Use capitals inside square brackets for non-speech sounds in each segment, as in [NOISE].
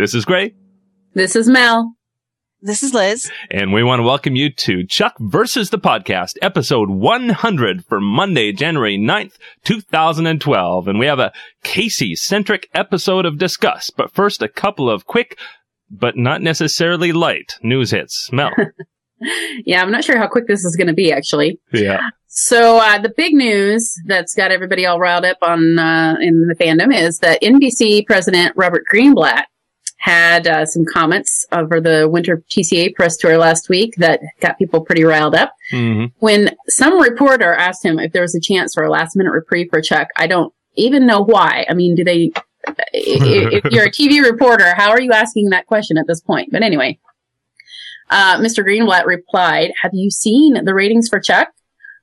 This is Gray. This is Mel. This is Liz. And we want to welcome you to Chuck versus the podcast, episode 100 for Monday, January 9th, 2012. And we have a Casey centric episode of Discuss. But first, a couple of quick, but not necessarily light news hits. Mel. [LAUGHS] yeah, I'm not sure how quick this is going to be, actually. Yeah. So uh, the big news that's got everybody all riled up on uh, in the fandom is that NBC president Robert Greenblatt had uh, some comments over the winter TCA press tour last week that got people pretty riled up. Mm-hmm. When some reporter asked him if there was a chance for a last minute reprieve for Chuck, I don't even know why. I mean, do they? if you're a TV reporter, how are you asking that question at this point? But anyway, uh, Mr. Greenblatt replied, "Have you seen the ratings for Chuck?"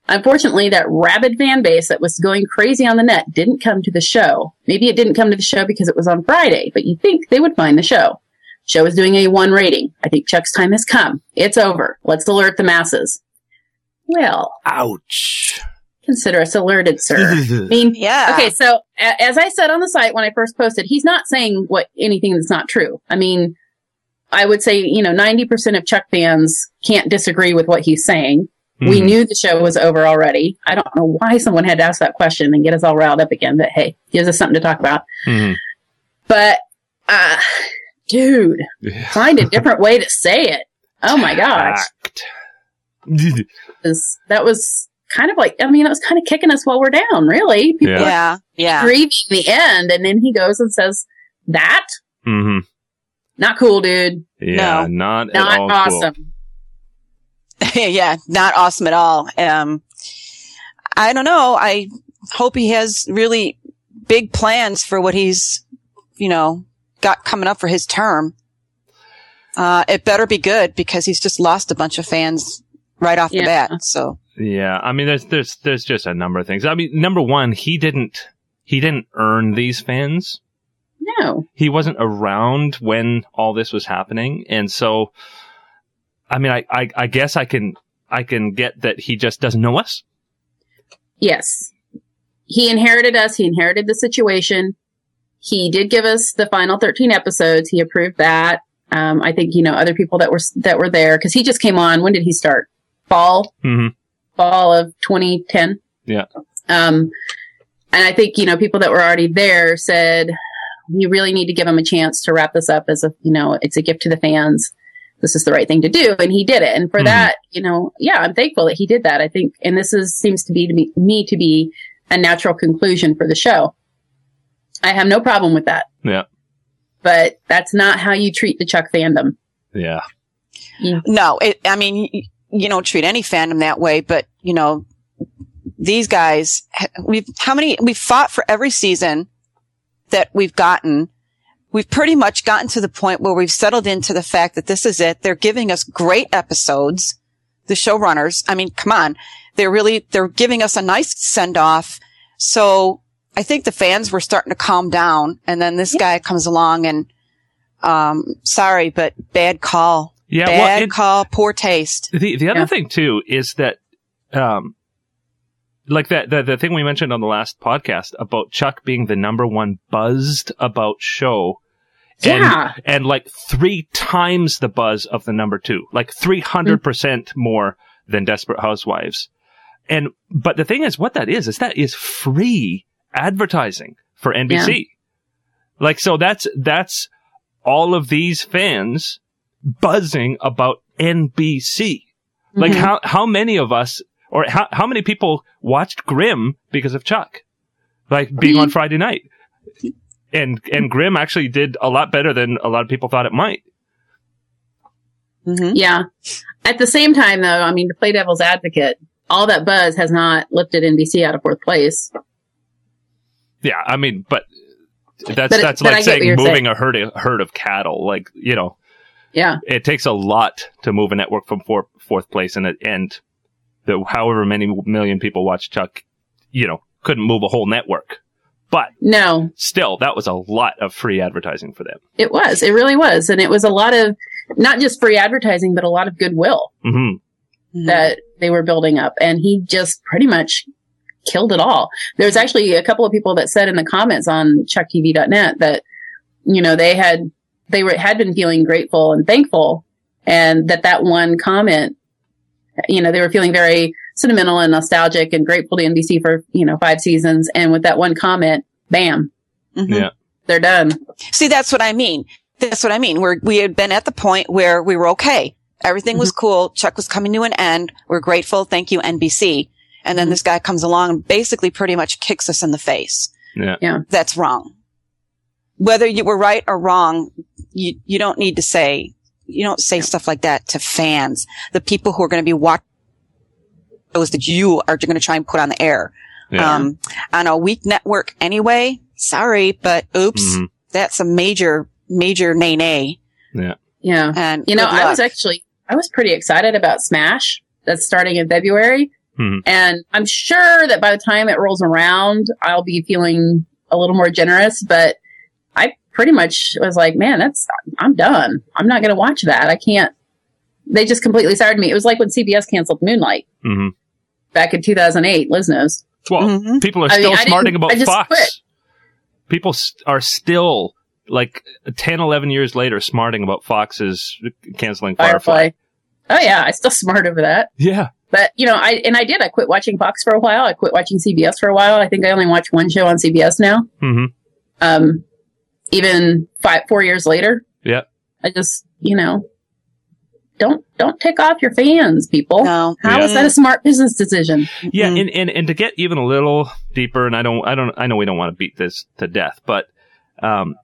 Unfortunately, that rabid fan base that was going crazy on the net didn't come to the show. Maybe it didn't come to the show because it was on Friday, but you'd think they would find the show. Show is doing a one rating. I think Chuck's time has come. It's over. Let's alert the masses. Well, ouch. Consider us alerted, sir. [LAUGHS] I mean, yeah. Okay, so a- as I said on the site when I first posted, he's not saying what anything that's not true. I mean, I would say, you know, 90% of Chuck fans can't disagree with what he's saying. Mm-hmm. We knew the show was over already. I don't know why someone had to ask that question and get us all riled up again, but hey, gives us something to talk about. Mm-hmm. But, uh, dude, yeah. find a [LAUGHS] different way to say it. Oh my gosh. [LAUGHS] that was kind of like, I mean, it was kind of kicking us while we're down, really. People yeah. Yeah. Grieving the end. And then he goes and says, that? Mm-hmm. Not cool, dude. Yeah, no, not, not awesome. Cool. [LAUGHS] yeah, not awesome at all. Um, I don't know. I hope he has really big plans for what he's, you know, got coming up for his term. Uh, it better be good because he's just lost a bunch of fans right off yeah. the bat. So. Yeah. I mean, there's, there's, there's just a number of things. I mean, number one, he didn't, he didn't earn these fans. No. He wasn't around when all this was happening. And so, I mean, I, I, I guess I can, I can get that he just doesn't know us. Yes. He inherited us. He inherited the situation. He did give us the final 13 episodes. He approved that. Um, I think, you know, other people that were, that were there, cause he just came on. When did he start? Fall? Mm-hmm. Fall of 2010. Yeah. Um, and I think, you know, people that were already there said, you really need to give him a chance to wrap this up as a, you know, it's a gift to the fans this is the right thing to do. And he did it. And for mm-hmm. that, you know, yeah, I'm thankful that he did that. I think, and this is, seems to be to me, me to be a natural conclusion for the show. I have no problem with that. Yeah. But that's not how you treat the Chuck fandom. Yeah. You, no, it, I mean, you, you don't treat any fandom that way, but you know, these guys, we've, how many, we've fought for every season that we've gotten we've pretty much gotten to the point where we've settled into the fact that this is it. They're giving us great episodes. The showrunners, I mean, come on. They're really, they're giving us a nice send off. So I think the fans were starting to calm down. And then this yeah. guy comes along and, um, sorry, but bad call. Yeah. Bad well, it, call, poor taste. The, the other yeah. thing too is that, um, like that the, the thing we mentioned on the last podcast about Chuck being the number one buzzed about show. Yeah. And, and like three times the buzz of the number two, like 300% mm. more than Desperate Housewives. And, but the thing is, what that is, is that is free advertising for NBC. Yeah. Like, so that's, that's all of these fans buzzing about NBC. Like, mm-hmm. how, how many of us or how, how many people watched Grimm because of Chuck? Like being on Friday night. And, and Grimm actually did a lot better than a lot of people thought it might. Mm-hmm. Yeah. At the same time though, I mean, to play devil's advocate, all that buzz has not lifted NBC out of fourth place. Yeah. I mean, but that's, but, that's but like saying moving saying. a herd, of, herd of cattle. Like, you know, yeah, it takes a lot to move a network from four, fourth place and, and the however many million people watch Chuck, you know, couldn't move a whole network. But no, still, that was a lot of free advertising for them. It was. It really was, and it was a lot of not just free advertising, but a lot of goodwill mm-hmm. that they were building up. And he just pretty much killed it all. There's actually a couple of people that said in the comments on ChuckTV.net that you know they had they were, had been feeling grateful and thankful and that that one comment, you know, they were feeling very sentimental and nostalgic and grateful to NBC for, you know, five seasons. And with that one comment, bam, Mhm. Yeah. they're done. See, that's what I mean. That's what I mean. We're, we had been at the point where we were okay. Everything was cool. Chuck was coming to an end. We're grateful. Thank you, NBC. And then Mhm. this guy comes along and basically pretty much kicks us in the face. Yeah. That's wrong. Whether you were right or wrong, you, you don't need to say, you don't say stuff like that to fans, the people who are going to be watching those that you are going to try and put on the air. Yeah. Um, on a weak network anyway. Sorry, but oops, Mhm. that's a major, major nay nay. Yeah. Yeah. And You know, I was actually, I was pretty excited about Smash that's starting in February. Mhm. And I'm sure that by the time it rolls around, I'll be feeling a little more generous, but I pretty much was like, man, that's, I'm done. I'm not going to watch that. I can't, they just completely sired me. It was like when CBS canceled Moonlight Mhm. back in 2008. Liz knows. Well, Mhm. people are I still mean, smarting didn't- about I just Fox. quit. People st- are still like 10, 11 years later smarting about Fox's canceling Firefly. Firefly. Oh yeah, I still [LAUGHS] smart over that. Yeah. But you know, I and I did. I quit watching Fox for a while. I quit watching CBS for a while. I think I only watch one show on CBS now. hmm Um, even five, four years later. Yeah. I just, you know, don't don't tick off your fans, people. No. How is Yeah. that a smart business decision? Yeah, Mhm. and, and and to get even a little deeper, and I don't, I don't, I know we don't want to beat this to death, but um,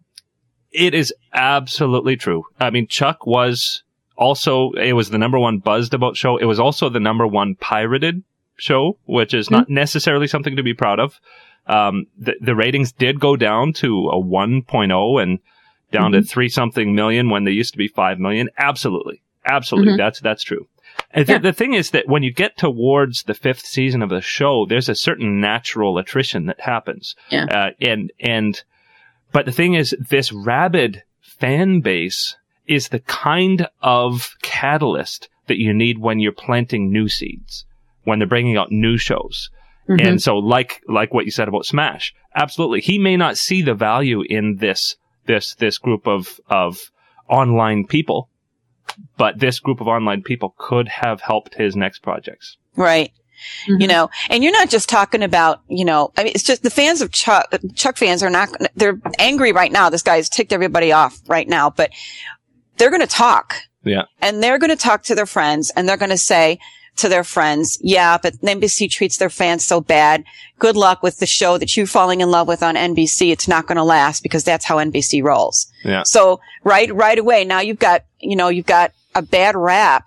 it is absolutely true. I mean, Chuck was also it was the number one buzzed about show. It was also the number one pirated show, which is not necessarily something to be proud of. Um, the the ratings did go down to a 1.0 and down to three something million when they used to be five million. Absolutely, absolutely, Mhm. that's that's true. And the, Yeah. the thing is that when you get towards the fifth season of the show, there's a certain natural attrition that happens. Yeah. Uh, and, and, but the thing is, this rabid fan base is the kind of catalyst that you need when you're planting new seeds, when they're bringing out new shows. Mhm. And so, like, like what you said about Smash, absolutely. He may not see the value in this, this, this group of, of online people, but this group of online people could have helped his next projects. Right. You Mhm. know, and you're not just talking about, you know, I mean, it's just the fans of Chuck, Chuck fans are not, they're angry right now. This guy's ticked everybody off right now, but they're going to talk. Yeah. And they're going to talk to their friends and they're going to say to their friends, yeah, but NBC treats their fans so bad. Good luck with the show that you're falling in love with on NBC. It's not going to last because that's how NBC rolls. Yeah. So right, right away, now you've got, you know, you've got a bad rap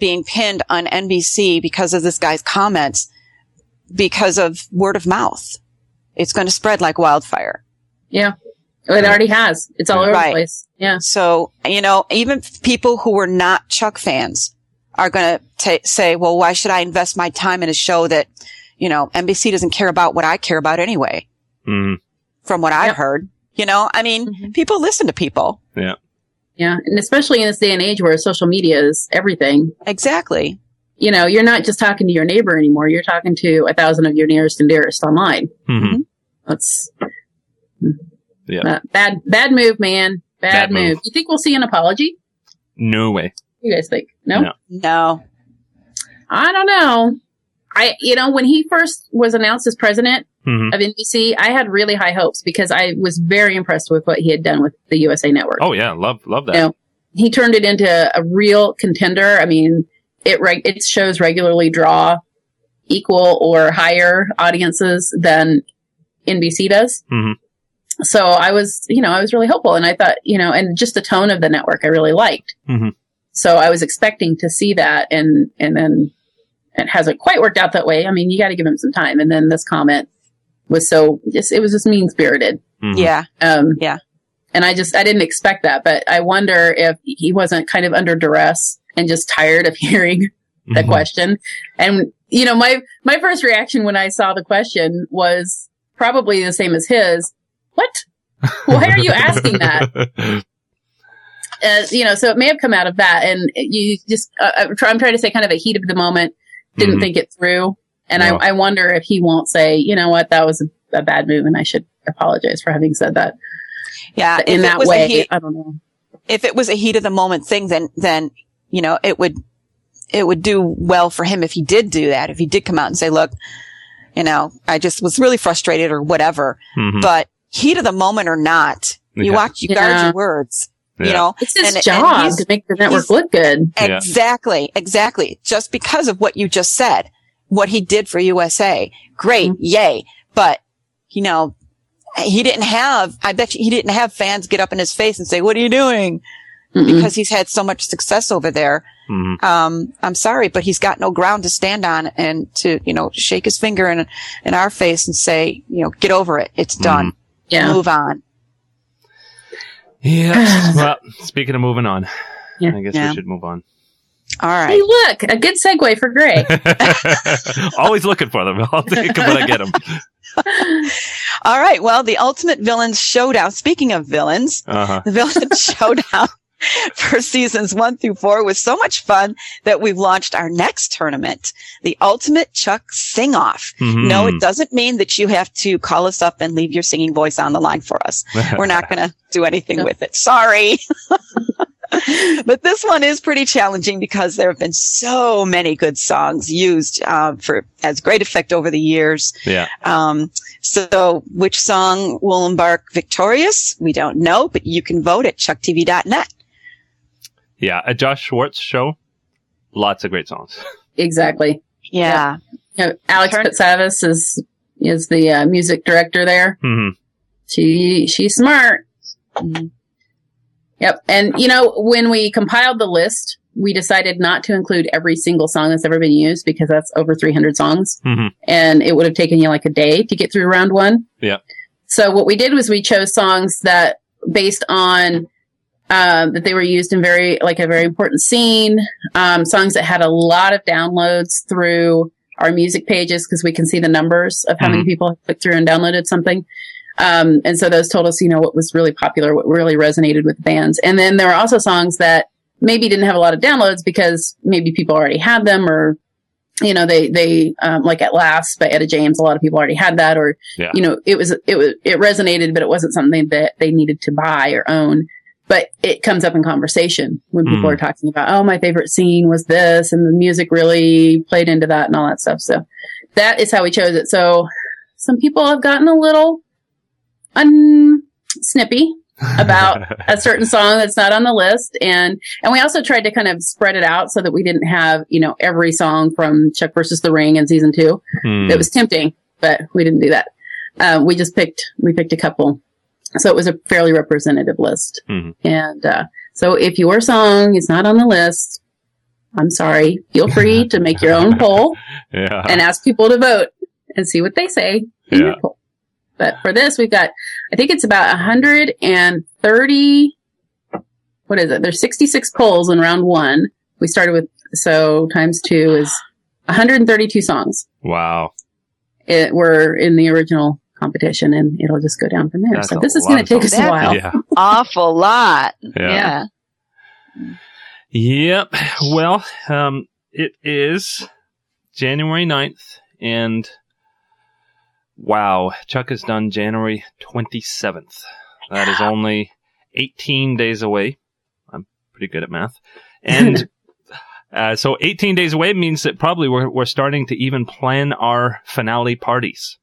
being pinned on NBC because of this guy's comments because of word of mouth. It's going to spread like wildfire. yeah. Oh, it already has. It's all over Right. the place. Yeah. So, you know, even people who were not Chuck fans are going to say, well, why should I invest my time in a show that, you know, NBC doesn't care about what I care about anyway, hmm from what I've Yep. heard. You know, I mean, Mhm. people listen to people. Yeah. Yeah. And especially in this day and age where social media is everything. Exactly. You know, you're not just talking to your neighbor anymore. You're talking to a thousand of your nearest and dearest online. hmm That's Yeah. uh, bad. Bad move, man. Bad, Bad move. move. You think we'll see an apology? No way. What do you guys think? No? No. No. I don't know. I, you know, when he first was announced as president hmm of NBC, I had really high hopes because I was very impressed with what he had done with the USA Network. Oh yeah, love love that. Yeah. He turned it into a real contender. I mean, it reg- its shows regularly draw equal or higher audiences than NBC does. Mhm. So I was, you know, I was really hopeful, and I thought, you know, and just the tone of the network I really liked. Mhm. So I was expecting to see that, and and then it hasn't quite worked out that way. I mean, you got to give him some time. And then this comment was so just it was just mean spirited. Mhm. Yeah. Um, Yeah. And I just, I didn't expect that, but I wonder if he wasn't kind of under duress and just tired of [LAUGHS] hearing the Mhm. question. And, you know, my, my first reaction when I saw the question was probably the same as his. What? [LAUGHS] Why are you asking that? [LAUGHS] Uh, you know, so it may have come out of that. And you just, uh, I'm trying to say kind of a heat of the moment, didn't Mhm. think it through. And No. I, I wonder if he won't say, you know what, that was a, a bad move and I should apologize for having said that Yeah. in if it that was a way. heat- I don't know. if it was a heat of the moment thing, then, then, you know, it would, it would do well for him if he did do that. If he did come out and say, look, you know, I just was really frustrated or whatever. Mhm. But heat of the moment or not, you Yeah. watch, you guard Yeah. your words, Yeah. you know, It's his And- and job he's- to make the network look good. Exactly, exactly. Just because of what you just said, what he did for USA, great, Mm-hmm. yay. But, you know, he didn't have, I bet you he didn't have fans get up in his face and say, what are you doing? Mm-mm. Because he's had so much success over there. Mhm. Um, I'm sorry, but he's got no ground to stand on and to, you know, shake his finger in, in our face and say, you know, get over it. It's done. yeah. Move on. Yeah. [SIGHS] well, speaking of moving on, Yeah. I guess Yeah. we should move on. All right. Hey, look, a good segue for Gray. [LAUGHS] [LAUGHS] Always looking for them. [LAUGHS] I'll take them when I get them. All right. Well, the Ultimate Villains Showdown. Speaking of villains, Uh-huh. the Villain Showdown [LAUGHS] for seasons one through four was so much fun that we've launched our next tournament, the Ultimate Chuck Sing Off. Mhm. No, it doesn't mean that you have to call us up and leave your singing voice on the line for us. [LAUGHS] We're not going to do anything No. with it. Sorry. [LAUGHS] but this one is pretty challenging because there have been so many good songs used uh, for as great effect over the years. Yeah. Um, so which song will embark victorious? We don't know, but you can vote at chucktv.net. Yeah. A Josh Schwartz show. Lots of great songs. exactly. Yeah. You know, Alex Turn- Patsavas is is the uh, music director there. hmm She she's smart. Mhm. Yep. And you know, when we compiled the list, we decided not to include every single song that's ever been used because that's over 300 songs hmm and it would have taken you like a day to get through round 1. Yeah. So what we did was we chose songs that based on um, that they were used in very like a very important scene, um, songs that had a lot of downloads through our music pages because we can see the numbers of how many people have clicked through and downloaded something. Um, and so those told us, you know, what was really popular, what really resonated with bands. And then there were also songs that maybe didn't have a lot of downloads because maybe people already had them or, you know, they, they, um, like at last by Etta James, a lot of people already had that or, Yeah. you know, it was, it was, it resonated, but it wasn't something that they needed to buy or own. But it comes up in conversation when people Mm. are talking about, oh, my favorite scene was this and the music really played into that and all that stuff. So that is how we chose it. So some people have gotten a little un snippy about [LAUGHS] a certain song that's not on the list and and we also tried to kind of spread it out so that we didn't have you know every song from chuck versus the ring in season two Hmm. it was tempting but we didn't do that uh, we just picked we picked a couple so it was a fairly representative list Mhm. and uh, so if your song is not on the list i'm sorry feel free [LAUGHS] to make your own poll [LAUGHS] yeah. and ask people to vote and see what they say in your poll. But for this, we've got, I think it's about 130, what is it? There's 66 polls in round one. We started with, so times two is 132 songs. wow. It were in the original competition and it'll just go down from there. That's so this is going to take us a while. Yeah. Awful lot. Yeah. Yeah. Yep. Well, um, it is January 9th and wow, Chuck has done January 27th. That is only 18 days away. I'm pretty good at math. And [LAUGHS] uh, so 18 days away means that probably we're, we're starting to even plan our finale parties.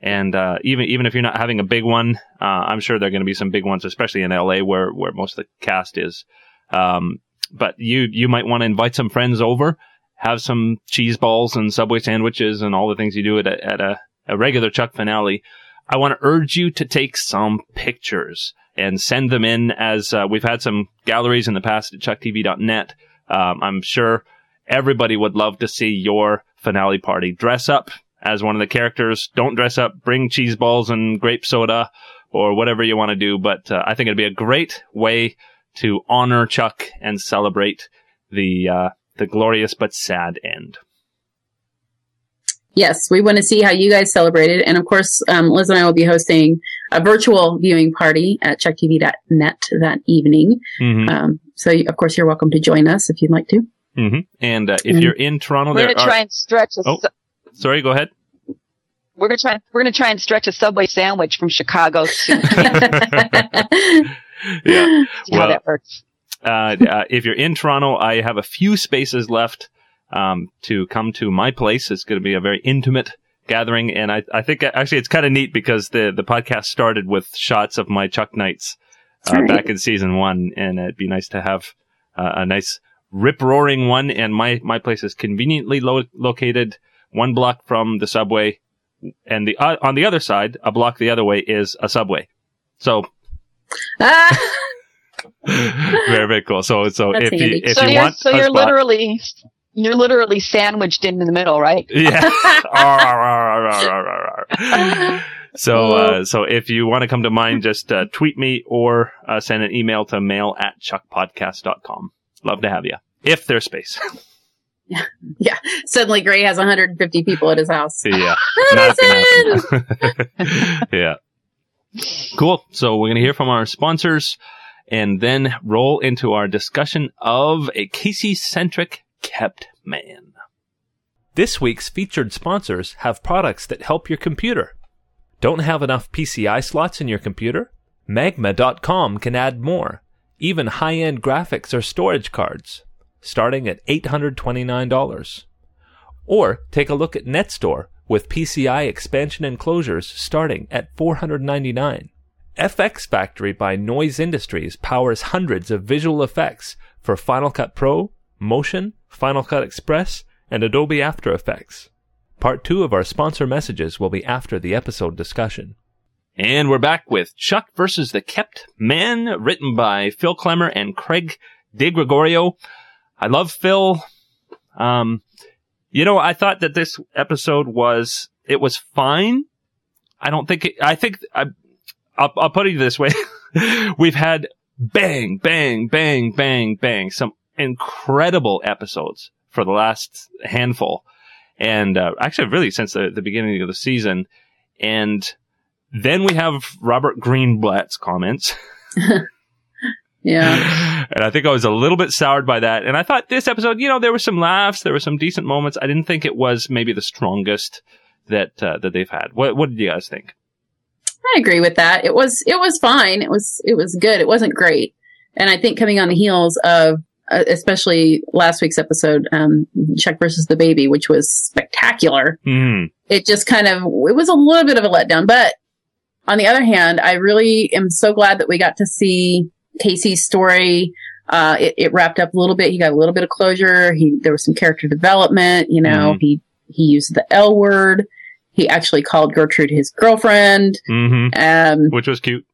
And uh, even even if you're not having a big one, uh, I'm sure there are going to be some big ones, especially in LA where where most of the cast is. Um, but you you might want to invite some friends over, have some cheese balls and Subway sandwiches and all the things you do at a, at a, a regular Chuck finale. I want to urge you to take some pictures and send them in as uh, we've had some galleries in the past at chucktv.net. Um, I'm sure everybody would love to see your finale party. Dress up as one of the characters. Don't dress up. Bring cheese balls and grape soda or whatever you want to do. But uh, I think it'd be a great way to honor Chuck and celebrate the uh, the glorious but sad end. Yes, we want to see how you guys celebrated. And of course, um, Liz and I will be hosting a virtual viewing party at chucktv.net that evening. Mm-hmm. Um, so, you, of course, you're welcome to join us if you'd like to. Mm-hmm. And uh, if you're in Toronto, We're gonna are. try and stretch a. Oh. Sorry, go ahead. We're gonna try. We're gonna try and stretch a Subway sandwich from Chicago. [LAUGHS] [LAUGHS] Yeah. how Well, that works. uh, uh, if you're in Toronto, I have a few spaces left um, to come to my place. It's going to be a very intimate gathering, and I, I think actually it's kind of neat because the the podcast started with shots of my Chuck nights uh, Right. back in season one, and it'd be nice to have uh, a nice rip roaring one. And my my place is conveniently lo- located one block from the subway, and the uh, on the other side, a block the other way is a subway. So Ah, [LAUGHS] very very cool. So so That's if you handy. if so you you're, want so a you're spot- literally you're literally sandwiched in the middle, right? [LAUGHS] yeah. [LAUGHS] so uh, so if you want to come to mine, just uh, tweet me or uh, send an email to mail at chuckpodcast.com. Love to have you if there's space. [LAUGHS] suddenly Gray has 150 people at his house. yeah. Madison! [LAUGHS] Not gonna happen. [LAUGHS] yeah. Cool. So we're going to hear from our sponsors and then roll into our discussion of a Casey centric kept man. This week's featured sponsors have products that help your computer. Don't have enough PCI slots in your computer? Magma.com can add more, even high end graphics or storage cards, starting at $829. Or take a look at NetStore with PCI expansion enclosures starting at $499. FX Factory by Noise Industries powers hundreds of visual effects for Final Cut Pro, Motion, Final Cut Express, and Adobe After Effects. Part two of our sponsor messages will be after the episode discussion. And we're back with Chuck versus the Kept Man, written by Phil Klemmer and Craig DiGregorio. I love Phil. Um, you know, I thought that this episode was, it was fine. I don't think, it, I think, I, I'll, I'll put it this way. [LAUGHS] We've had bang, bang, bang, bang, bang, some incredible episodes for the last handful. And, uh, actually really since the, the beginning of the season. And then we have Robert Greenblatt's comments. [LAUGHS] Yeah. [SIGHS] and I think I was a little bit soured by that. And I thought this episode, you know, there were some laughs, there were some decent moments. I didn't think it was maybe the strongest that uh, that they've had. What what did you guys think? I agree with that. It was it was fine. It was it was good. It wasn't great. And I think coming on the heels of uh, especially last week's episode, um, Chuck versus the baby, which was spectacular. Hmm. It just kind of it was a little bit of a letdown. But on the other hand, I really am so glad that we got to see Casey's story. Uh, it, it wrapped up a little bit. He got a little bit of closure. He there was some character development. You know, Mhm. he he used the L word. He actually called Gertrude his girlfriend. hmm Um, Which was cute.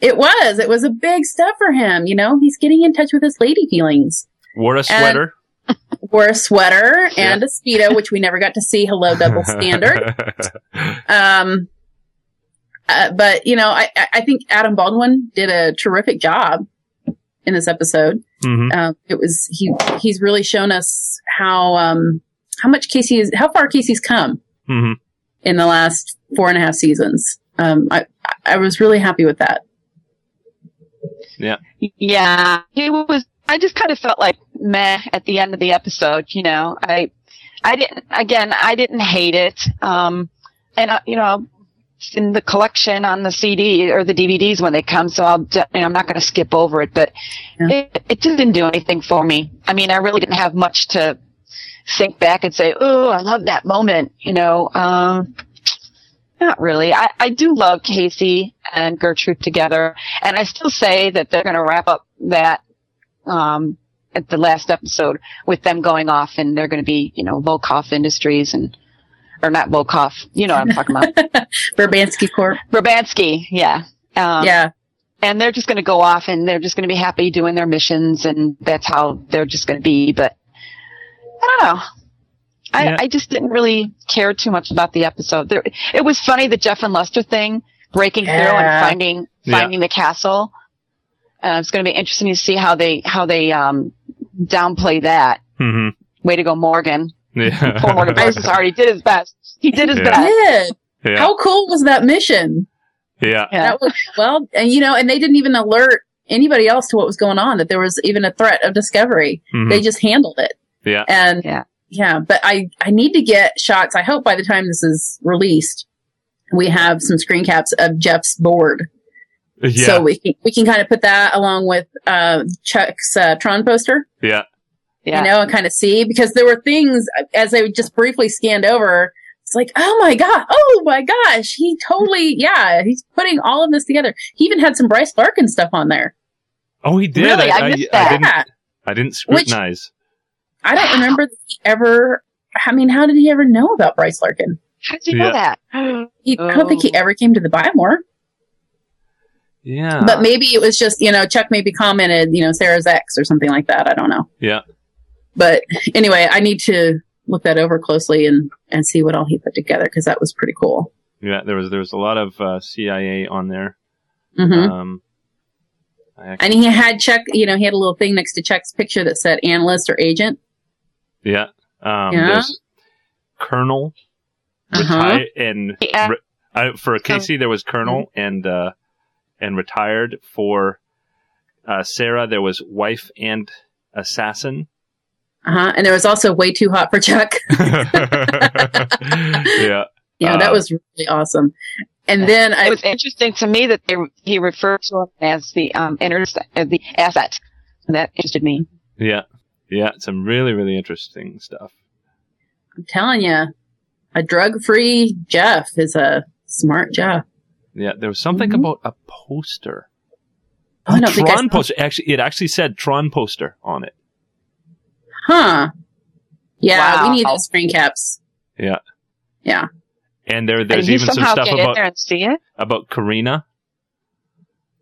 it was. It was a big step for him. You know, he's getting in touch with his lady feelings. Wore a sweater. [LAUGHS] Wore a sweater and a speedo, which we never got to see. Hello, double [LAUGHS] standard. [LAUGHS] Um, uh, but you know, I, I I think Adam Baldwin did a terrific job in this episode. hmm Um, it was he he's really shown us how um how much Casey is how far Casey's come hmm in the last four and a half seasons. Um, I I was really happy with that. Yeah, yeah, it was. I just kind of felt like meh at the end of the episode. You know, I, I didn't. Again, I didn't hate it. Um, and uh, you know, it's in the collection on the CD or the DVDs when they come, so I'll. You know, I'm not going to skip over it, but Yeah. it, it just didn't do anything for me. I mean, I really didn't have much to think back and say, "Oh, I love that moment." You know. Um, not really. I, I do love Casey and Gertrude together, and I still say that they're going to wrap up that um, at the last episode with them going off, and they're going to be, you know, Volkoff Industries and or not Volkoff. You know what I'm talking about? [LAUGHS] Burbansky Corp. Brabantski, yeah. Um, yeah. and they're just going to go off and they're just going to be happy doing their missions and that's how they're just going to be. But I don't know. I, Yeah. I just didn't really care too much about the episode. There, it was funny the Jeff and Lester thing, breaking through and finding Yeah. finding the castle. Uh, it's going to be interesting to see how they how they um, downplay that. hmm Way to go, Morgan! Yeah. Poor Morgan Parsons already did his best. He did his Yeah. best. Did. yeah. How cool was that mission? yeah. Yeah. That was well, and you know, and they didn't even alert anybody else to what was going on. That there was even a threat of discovery. Mhm. They just handled it. Yeah. And Yeah. yeah, but I I need to get shots. I hope by the time this is released, we have some screen caps of Jeff's board Yeah. So we can, we can kind of put that along with uh, Chuck's uh, Tron poster, yeah. Yeah. you know, and kind of see because there were things as I just briefly scanned over. It's like, oh my god, oh my gosh, he totally, yeah, he's putting all of this together. He even had some Bryce Larkin stuff on there. Oh, he did. Really? I missed that. I didn't, Yeah, I didn't Which- scrutinize. I don't remember ever. I mean, how did he ever know about Bryce Larkin? How did you Yeah. know that? He, I don't think he Oh. ever came to the Buy More. yeah. But maybe it was just, you know, Chuck maybe commented, you know, Sarah's ex or something like that. I don't know. yeah. But anyway, I need to look that over closely and, and see what all he put together because that was pretty cool. Yeah. There was there was a lot of uh, CIA on there. hmm Um, I actually, and he had Chuck, you know, he had a little thing next to Chuck's picture that said analyst or agent. yeah. Um, Yeah. There's Colonel Uh-huh. retired and Yeah. re- uh, for Casey there was Colonel and uh, and retired. For uh, Sarah there was wife and assassin. Uh huh. And there was also way too hot for Chuck. [LAUGHS] [LAUGHS] yeah. yeah, Uh, that was really awesome. And then It I, was interesting to me that they, he referred to him as the um inter- uh, the asset. That interested me. Yeah. Yeah. Some really, really interesting stuff. I'm telling you, a drug free Jeff is a smart Jeff. Yeah. There was something Mhm. about a poster. Oh, I don't think Tron saw- poster. Actually, it actually said Tron poster on it. Huh. Yeah, Wow. we need those screen caps. Yeah. Yeah. And there, there's you even some stuff get in about there and see it? about Karina.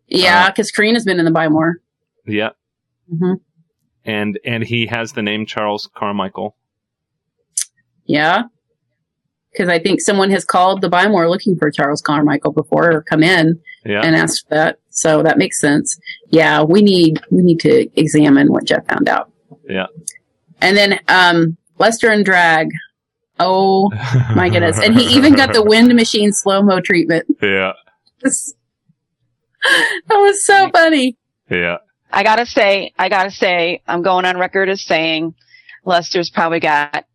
Yeah, Uh, because Karina's been in the Buy More. Yeah. hmm And and he has the name Charles Carmichael. Yeah. Because I think someone has called the Buy More looking for Charles Carmichael before or come in Yeah. and asked for that. So that makes sense. Yeah, we need we need to examine what Jeff found out. Yeah. And then um Lester and Drag. Oh my goodness. And he even got the wind machine slow mo treatment. [LAUGHS] Yeah. that was so funny. Yeah. I gotta say, I gotta say, I'm going on record as saying Lester's probably got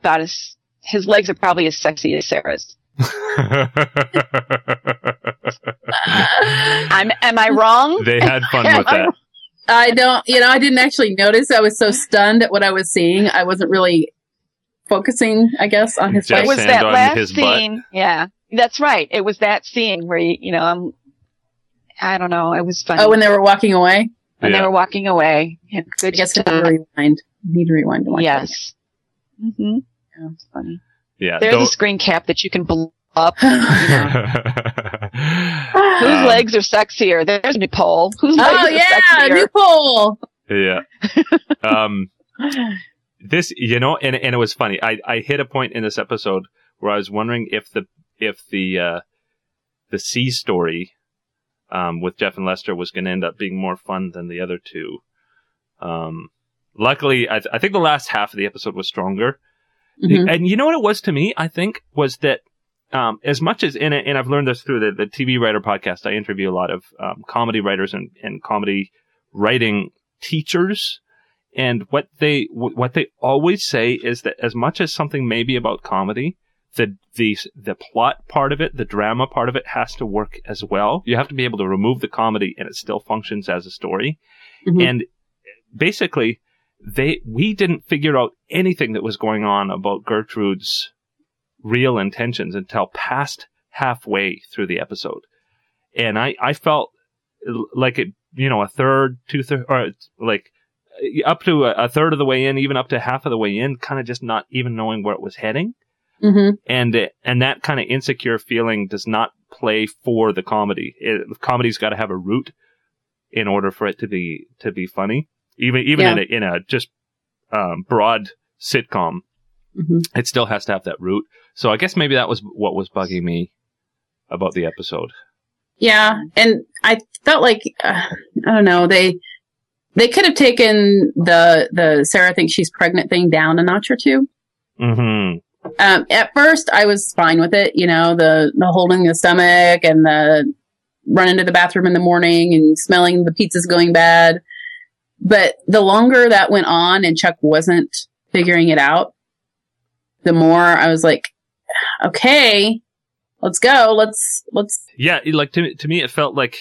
about as his legs are probably as sexy as Sarah's. [LAUGHS] I'm am I wrong? they had fun [LAUGHS] with that. I don't, you know, I didn't actually notice. I was so stunned at what I was seeing. I wasn't really focusing, I guess, on his Jeff it face. was that last his butt. scene. Yeah, that's right. It was that scene where you, you know, I'm. I don't know. It was funny Oh, when they were walking away? when they were walking away. Yeah, I good guess I stuff. need to rewind. I need to rewind to watch that. Yes. hmm Yeah, it's funny. Yeah. There's though- a screen cap that you can blow up. Whose [LAUGHS] [LAUGHS] Whose legs are sexier? There's Nicole. Whose legs oh are yeah, sexier? new poll. Yeah. [LAUGHS] Um, this, you know, and and it was funny. I I hit a point in this episode where I was wondering if the if the uh, the C story um, with Jeff and Lester was going to end up being more fun than the other two. Um, luckily, I, th- I think the last half of the episode was stronger. Mhm. And you know what it was to me? I think was that um, as much as and, and I've learned this through the, the TV writer podcast. I interview a lot of um, comedy writers and, and comedy writing teachers, and what they wh- what they always say is that as much as something may be about comedy, the the the plot part of it, the drama part of it, has to work as well. You have to be able to remove the comedy, and it still functions as a story. Mhm. And basically, they we didn't figure out anything that was going on about Gertrude's real intentions until past halfway through the episode, and I I felt like it you know a third two third or like up to a, a third of the way in, even up to half of the way in, kind of just not even knowing where it was heading Mhm. and and that kind of insecure feeling does not play for the comedy. It, comedy's got to have a root in order for it to be to be funny. Even even Yeah. in a in a just um, broad sitcom, Mhm. it still has to have that root. So I guess maybe that was what was bugging me about the episode. Yeah, and I felt like uh, I don't know they they could have taken the the Sarah thinks she's pregnant thing down a notch or two. hmm Um, at first, I was fine with it. You know, the the holding the stomach and the running to the bathroom in the morning and smelling the pizzas going bad. But the longer that went on and Chuck wasn't figuring it out, the more I was like, okay, let's go. Let's let's. Yeah, like to to me, it felt like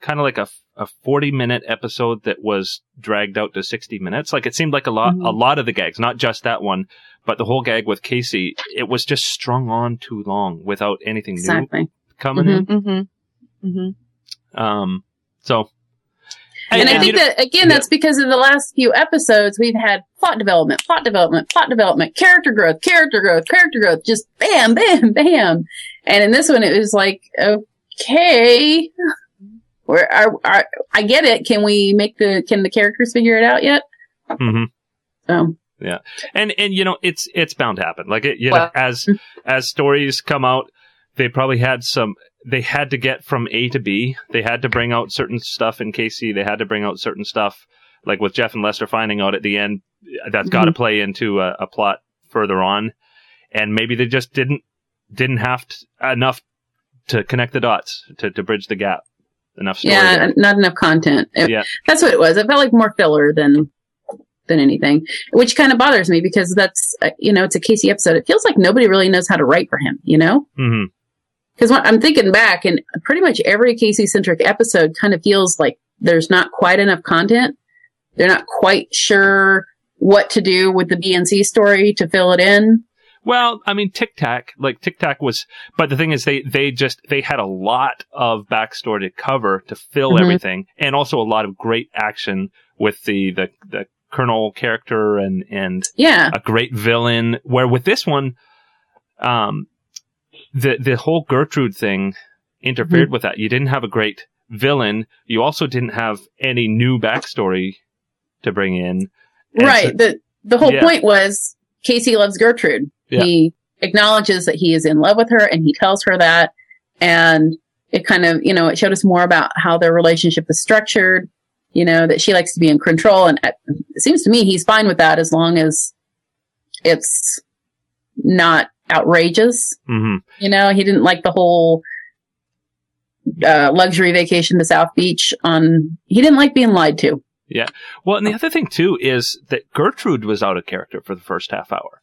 kind of like a a forty minute episode that was dragged out to sixty minutes. Like it seemed like a lot Mhm. a lot of the gags, not just that one, but the whole gag with Casey. It was just strung on too long without anything new Exactly. coming in. Mm-hmm. Mm-hmm. Um, so. And, I think that again, that's because in the last few episodes we've had plot development, plot development, plot development, character growth, character growth, character growth, just bam, [LAUGHS] bam, bam. And in this one, it was like, okay, where are, are I get it? Can we make the can the characters figure it out yet? Mhm. So and and you know it's it's bound to happen like it you know as as stories come out they probably had some they had to get from a to b they had to bring out certain stuff in casey they had to bring out certain stuff like with jeff and lester finding out at the end that's got to play into a, a plot further on and maybe they just didn't didn't have to, enough to connect the dots to, to bridge the gap enough story yeah, there. not enough content. It- Yeah. that's what it was. It felt like more filler than than anything, which kind of bothers me because that's uh, you know it's a Casey episode. It feels like nobody really knows how to write for him. You know. Mhm. Because I'm thinking back, and pretty much every Casey centric episode kind of feels like there's not quite enough content. They're not quite sure what to do with the BNC story to fill it in. Well, I mean, Tic Tac, like Tic Tac was, but the thing is, they they just they had a lot of backstory to cover to fill Mhm. everything, and also a lot of great action with the the the Colonel character and and Yeah, a great villain. Where with this one, um, the the whole Gertrude thing interfered Mm-hmm. with that. You didn't have a great villain. You also didn't have any new backstory to bring in. And right. so- the The whole Yeah. point was Casey loves Gertrude. Yeah. He acknowledges that he is in love with her, and he tells her that. And it kind of, you know, it showed us more about how their relationship is structured. You know, that she likes to be in control, and it seems to me he's fine with that as long as it's not outrageous. Mhm. You know, he didn't like the whole uh, luxury vacation to South Beach on. He didn't like being lied to. Yeah. Well, and the other thing too is that Gertrude was out of character for the first half hour.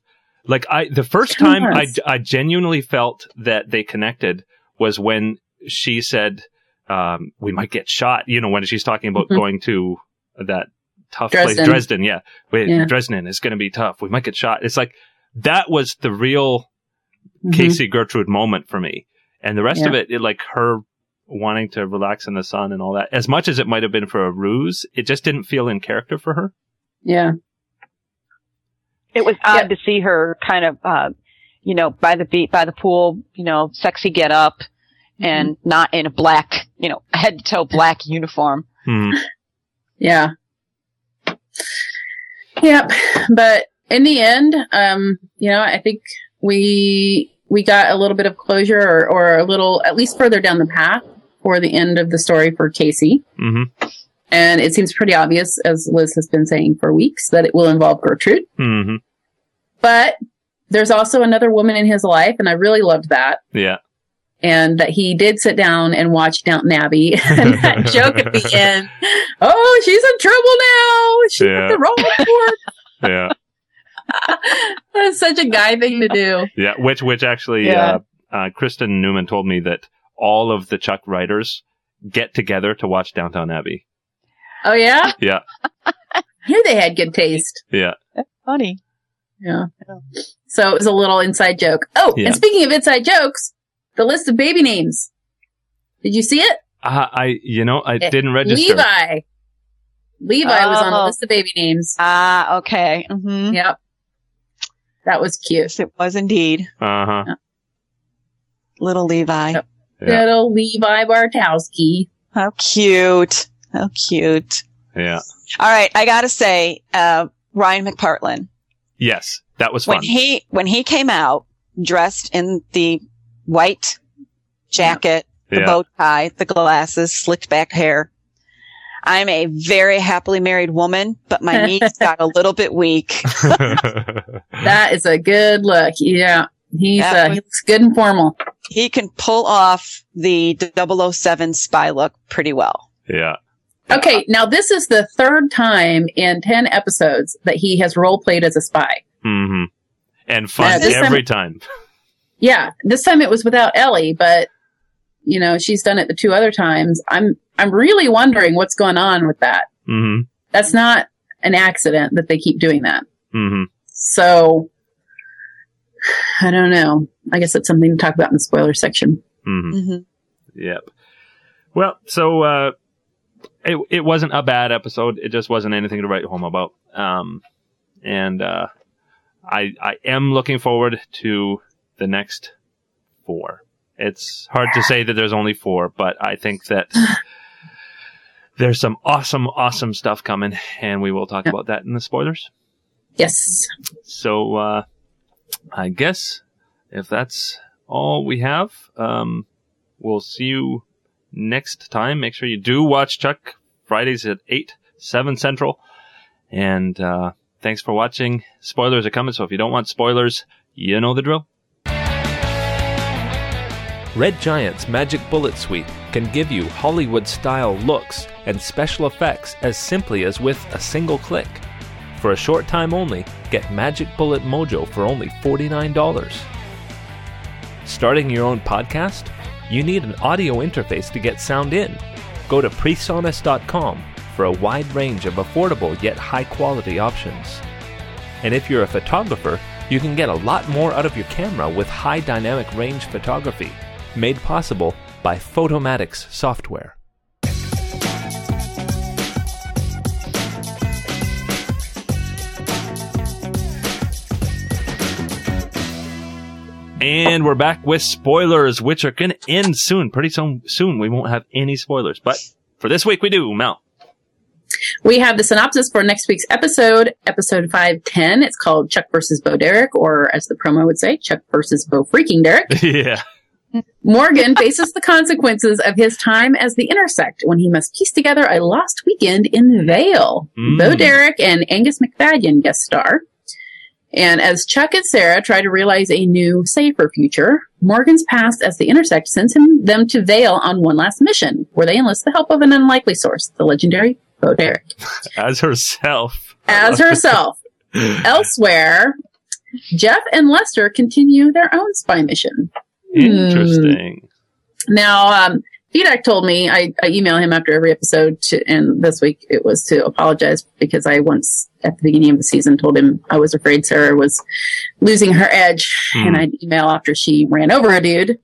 Like I, the first time I, I genuinely felt that they connected was when she said, um, "We might get shot." You know, when she's talking about Mhm. going to that tough Dresden. place, Dresden. Yeah, Wait, Yeah. Dresden is going to be tough. We might get shot. It's like that was the real Mhm. Casey Gertrude moment for me. And the rest Yeah. of it, it, like her wanting to relax in the sun and all that, as much as it might have been for a ruse, it just didn't feel in character for her. Yeah. It was odd to see her kind of, uh, you know, by the beat, by the pool, you know, sexy get up and not in a black, you know, head to toe black uniform. Hmm. [LAUGHS] Yeah. Yep. But in the end, um, you know, I think we we got a little bit of closure or, or a little at least further down the path for the end of the story for Casey. hmm And it seems pretty obvious, as Liz has been saying for weeks, that it will involve Gertrude. hmm But there's also another woman in his life, and I really loved that. Yeah. And that he did sit down and watch Downton Abbey. [LAUGHS] and that [LAUGHS] joke at the end, oh, she's in trouble now. She Yeah. the wrong [LAUGHS] word. Yeah. [LAUGHS] That's such a guy thing to do. Yeah. Which, which actually, Yeah. uh, uh, Kristin Newman told me that all of the Chuck writers get together to watch Downton Abbey. Oh, yeah? Yeah. I [LAUGHS] knew they had good taste. Yeah. Funny. Yeah. So it was a little inside joke. Oh, Yeah. and speaking of inside jokes, the list of baby names. Did you see it? Uh, I, you know, I Eh, didn't register. Levi. Levi was on the Oh. list of baby names. Ah, okay. Mm-hmm. Yep. That was cute. Yes, it was indeed. Uh huh. Little Levi. Yep. Yeah. Little Levi Bartowski. How cute. How cute. Yeah. All right. I gotta say, uh, Ryan McPartlin, Yes. That was fun. when he, when he came out dressed in the white jacket, the Yeah. bow tie, the glasses, slicked back hair. I'm a very happily married woman, but my knees [LAUGHS] got a little bit weak. [LAUGHS] That is a good look. Yeah. He's uh, was- he looks good and formal. He can pull off the 007 spy look pretty well. yeah. Okay, now this is the third time in 10 episodes that he has role played as a spy. hmm And fun Yeah, this every time. Yeah, this time it was without Ellie, but you know she's done it the two other times. I'm I'm really wondering what's going on with that. Mm-hmm. That's not an accident that they keep doing that. Mm-hmm. So [SIGHS] I don't know. I guess that's something to talk about in the spoiler section. Mm-hmm. Mm-hmm. Yep. Well, so uh, it it wasn't a bad episode. It just wasn't anything to write home about. Um, and uh, I I am looking forward to the next four. It's hard to say that there's only four, but I think that [SIGHS] there's some awesome, awesome stuff coming, and we will talk Yeah. about that in the spoilers. Yes. So uh, I guess if that's all we have, um, we'll see you next time. Make sure you do watch Chuck Fridays at eight, seven central, and uh, thanks for watching. Spoilers are coming, so if you don't want spoilers, you know the drill. Red Giant's Magic Bullet Suite can give you Hollywood style looks and special effects as simply as with a single click. For a short time only, get Magic Bullet Mojo for only $49. Starting your own podcast? You need an audio interface to get sound in. Go to presonus.com for a wide range of affordable yet high quality options. And if you're a photographer, you can get a lot more out of your camera with high dynamic range photography, made possible by Photomatix software. And we're back with spoilers, which are going to end soon. Pretty soon, soon we won't have any spoilers, but for this week we do. Mel. We have the synopsis for next week's episode, episode 510. It's called Chuck versus Bo Derek, or as the promo would say, Chuck versus Bo freaking Derek. [LAUGHS] yeah. Morgan faces the consequences of his time as the intersect when he must piece together a lost weekend in Vail. Mm. Bo Derek and Angus Macfadyen guest star. And as Chuck and Sarah try to realize a new, safer future, Morgan's past as the intersect sends him them to Vail on one last mission, where they enlist the help of an unlikely source, the legendary Bo Derek. As herself. As [LAUGHS] herself. Elsewhere, Jeff and Lester continue their own spy mission. Interesting. Now, um, Fedak told me, I, I email him after every episode to, and this week it was to apologize because I once at the beginning of the season told him I was afraid Sarah was losing her edge Hmm. and I'd email after she ran over a dude.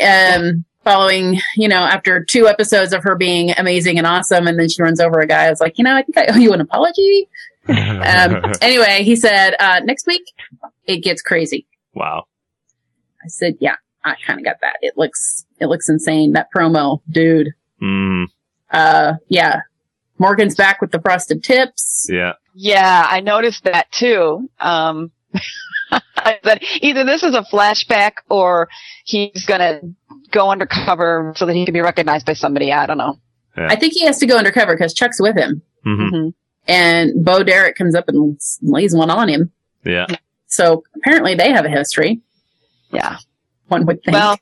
Um, following, you know, after two episodes of her being amazing and awesome and then she runs over a guy, I was like, you know, I think I owe you an apology. [LAUGHS] Um, anyway, he said, uh, next week it gets crazy. wow. I said, yeah, I kind of got that. It looks, it looks insane. That promo, dude. Mm, Uh, yeah. Morgan's back with the frosted tips. yeah. Yeah, I noticed that too. Um, [LAUGHS] I said either this is a flashback or he's gonna go undercover so that he can be recognized by somebody. I don't know. I think he has to go undercover because Chuck's with him hmm Mhm. and Bo Derek comes up and lays one on him. Yeah. So apparently they have a history. Yeah. One would think. Well,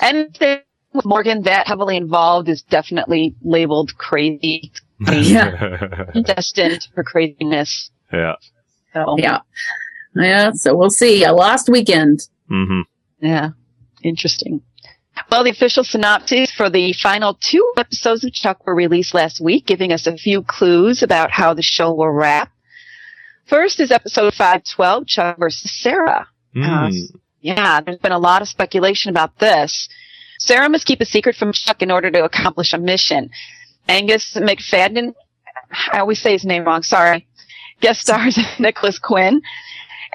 anything with Morgan that heavily involved is definitely labeled crazy, Yeah. [LAUGHS] destined for craziness. yeah. So, yeah. Yeah. So we'll see. A lost weekend. hmm Yeah. Interesting. Well, the official synopses for the final two episodes of Chuck were released last week, giving us a few clues about how the show will wrap. First is episode 512, Chuck versus Sarah. Mm. Yeah, there's been a lot of speculation about this. Sarah must keep a secret from Chuck in order to accomplish a mission. Angus Macfadyen, I always say his name wrong, sorry, guest stars [LAUGHS] Nicholas Quinn.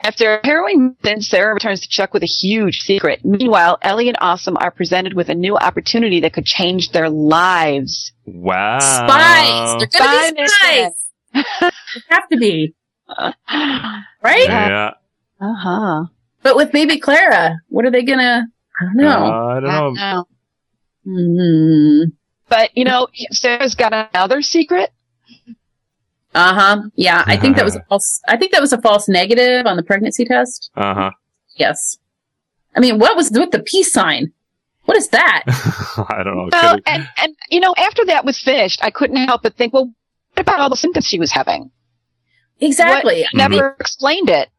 After a harrowing mission, Sarah returns to Chuck with a huge secret. Meanwhile, Ellie and Awesome are presented with a new opportunity that could change their lives. Wow. Spies. They're going to be spies. [LAUGHS] They have to be. Right? Yeah. Uh huh. But with baby Clara, what are they going to, I don't know. Uh, I don't know. hmm But, you know, Sarah's got another secret. Uh huh. Yeah, I think that was a false. I think that was a false negative on the pregnancy test. Uh huh. Yes. I mean, what was with the peace sign? What is that? [LAUGHS] I don't know. Well, and, and, you know, after that was finished, I couldn't help but think, well, what about all the symptoms she was having? Exactly. Never explained it.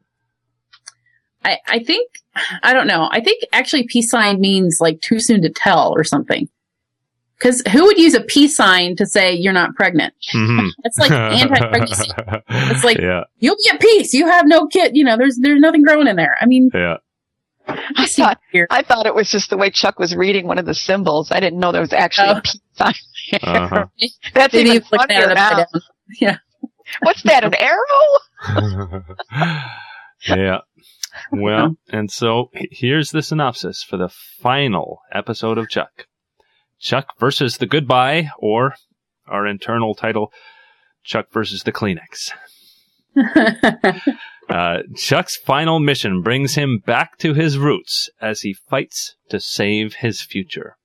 I, I think, I don't know. I think actually peace sign means like too soon to tell or something. Cause who would use a peace sign to say you're not pregnant? Mhm. [LAUGHS] That's like anti-pregnancy. [LAUGHS] It's like- yeah, You'll be at peace. You have no kid. You know, there's, there's nothing growing in there. I mean, yeah. I thought I thought it was just the way Chuck was reading one of the symbols. I didn't know there was actually Oh. a peace sign. there. Uh-huh. [LAUGHS] That's maybe even he's looking at funnier it upside now. down. What's that? An arrow? yeah. Well, [LAUGHS] and so here's the synopsis for the final episode of Chuck. Chuck versus the Goodbye, or our internal title, Chuck versus the Kleenex. [LAUGHS] Uh, Chuck's final mission brings him back to his roots as he fights to save his future.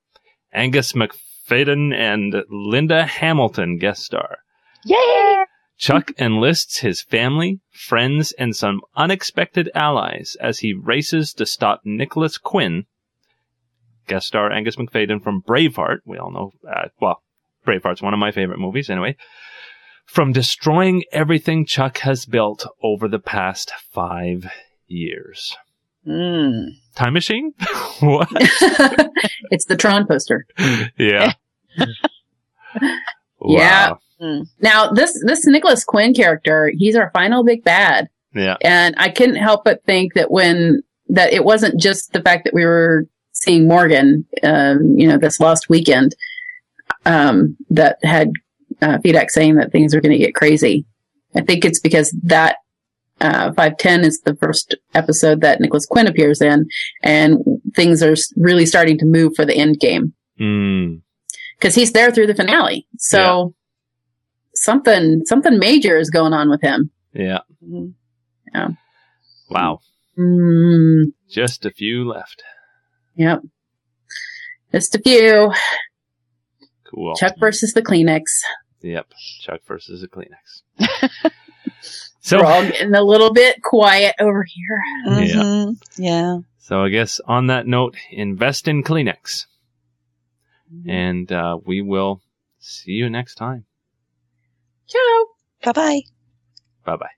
Angus Macfadyen and Linda Hamilton guest star. Yeah. Chuck enlists his family, friends, and some unexpected allies as he races to stop Nicholas Quinn, guest star Angus Macfadyen from Braveheart. We all know, uh, well, Braveheart's one of my favorite movies anyway. From destroying everything Chuck has built over the past five years. Mm. Time machine? [LAUGHS] what? [LAUGHS] it's the Tron poster. [LAUGHS] Yeah. Yeah. Wow. Now, this, this Nicholas Quinn character, he's our final big bad. Yeah. And I couldn't help but think that when, that it wasn't just the fact that we were seeing Morgan, um, you know, this last weekend, um, that had, uh, saying that things are going to get crazy. I think it's because that, uh, 510 is the first episode that Nicholas Quinn appears in and things are really starting to move for the end game Mm. because he's there through the finale. So something, something major is going on with him. Yeah. Yeah. Wow. Mm, Just a few left. yep. Just a few. Cool. Chuck versus the Kleenex. Yep. Chuck versus the Kleenex. [LAUGHS] so, We're all getting a little bit quiet over here. Yeah. Mhm. Yeah. so I guess on that note, invest in Kleenex, and uh, we will see you next time. Ciao. Bye bye. Bye bye.